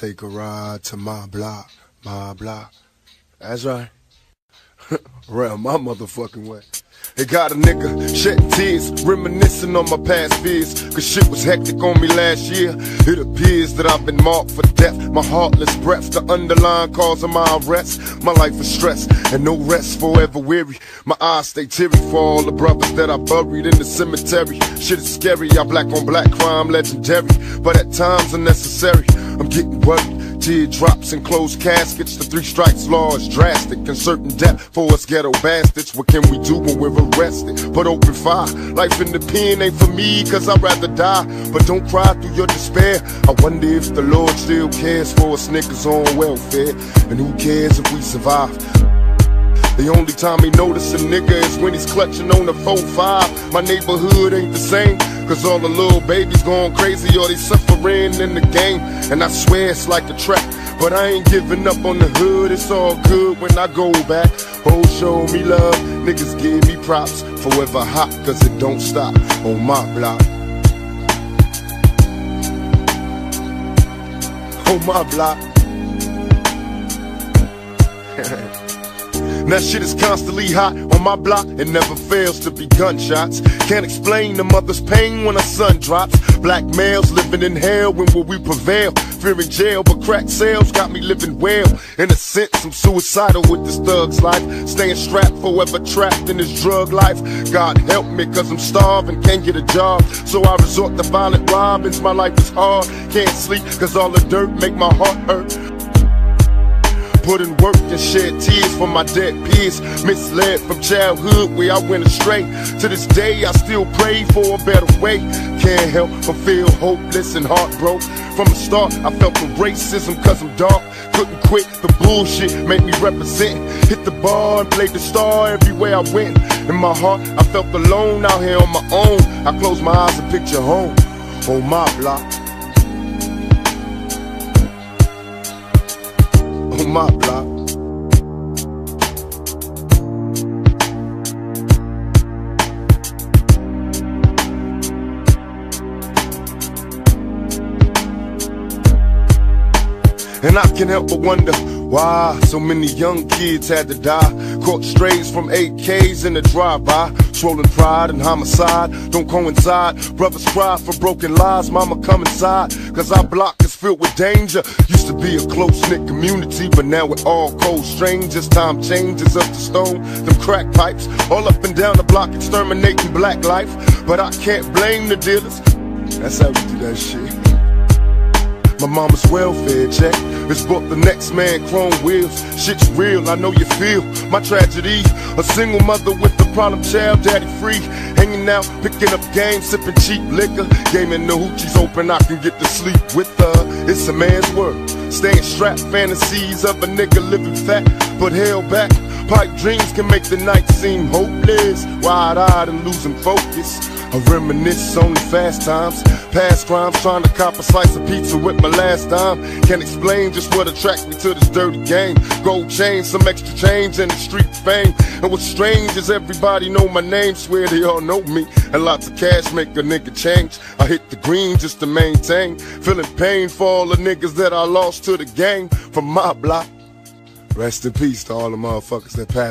take a ride to my block, my block. That's right. Around my motherfucking way. It got a nigga shedding tears, reminiscing on my past fears. Cause shit was hectic on me last year. It appears that I've been marked for death. My heartless breath's the underlying cause of my arrest. My life is stress and no rest, forever weary. My eyes stay teary for all the brothers that I buried in the cemetery. Shit is scary, I black on black crime legendary. But at times unnecessary. I'm getting worried. Teardrops and closed caskets. The three strikes law is drastic and certain death for us ghetto bastards. What can we do when we're arrested? But open fire. Life in the pen ain't for me, cause I'd rather die. But don't cry through your despair. I wonder if the Lord still cares for us niggas on welfare. And who cares if we survive? The only time he notice a nigga is when he's clutching on the 4-5. My neighborhood ain't the same, cause all the little babies going crazy or they suffering in the game. And I swear it's like a trap, but I ain't giving up on the hood. It's all good when I go back. Oh, show me love, niggas give me props. Forever hot, cause it don't stop on my block. On my block. Now shit is constantly hot on my block, it never fails to be gunshots. Can't explain the mother's pain when a son drops. Black males living in hell, when will we prevail? Fear in jail, but crack sales got me living well. In a sense, I'm suicidal with this thug's life. Staying strapped, forever trapped in this drug life. God help me, cause I'm starving, can't get a job. So I resort to violent robins, my life is hard. Can't sleep, cause all the dirt make my heart hurt put in work and shed tears for my dead peers. Misled from childhood where I went astray. To this day, I still pray for a better way. Can't help but feel hopeless and heartbroken. From the start, I felt the racism cause I'm dark. Couldn't quit the bullshit, make me represent. Hit the bar and played the star everywhere I went. In my heart, I felt alone out here on my own. I closed my eyes and picture home on my block. My block. And I can't help but wonder why so many young kids had to die. Caught strays from AKs in the drive-by. Swollen pride and homicide don't coincide. Brothers cry for broken lives, mama come inside. Cause our block filled with danger. Used to be a close-knit community, but now we're all cold strangers. Time changes up the stone, them crack pipes. All up and down the block exterminating black life. But I can't blame the dealers. That's how we do that shit. My mama's welfare check is bought the next man chrome wheels. Shit's real, I know you feel my tragedy. A single mother with a problem child, daddy free. Hanging out, picking up games, sipping cheap liquor. Gaming the hoochies open, I can get to sleep with her. It's a man's world. Staying strapped, fantasies of a nigga living fat, but held back. Pipe dreams can make the night seem hopeless. Wide eyed and losing focus. I reminisce on the fast times, past crimes, trying to cop a slice of pizza with my last dime. Can't explain just what attracts me to this dirty game. Gold chain, some extra change, and the street fame. And what's strange is everybody know my name, swear they all know me. And lots of cash make a nigga change. I hit the green just to maintain. Feeling pain for all the niggas that I lost to the game from my block. Rest in peace to all the motherfuckers that passed.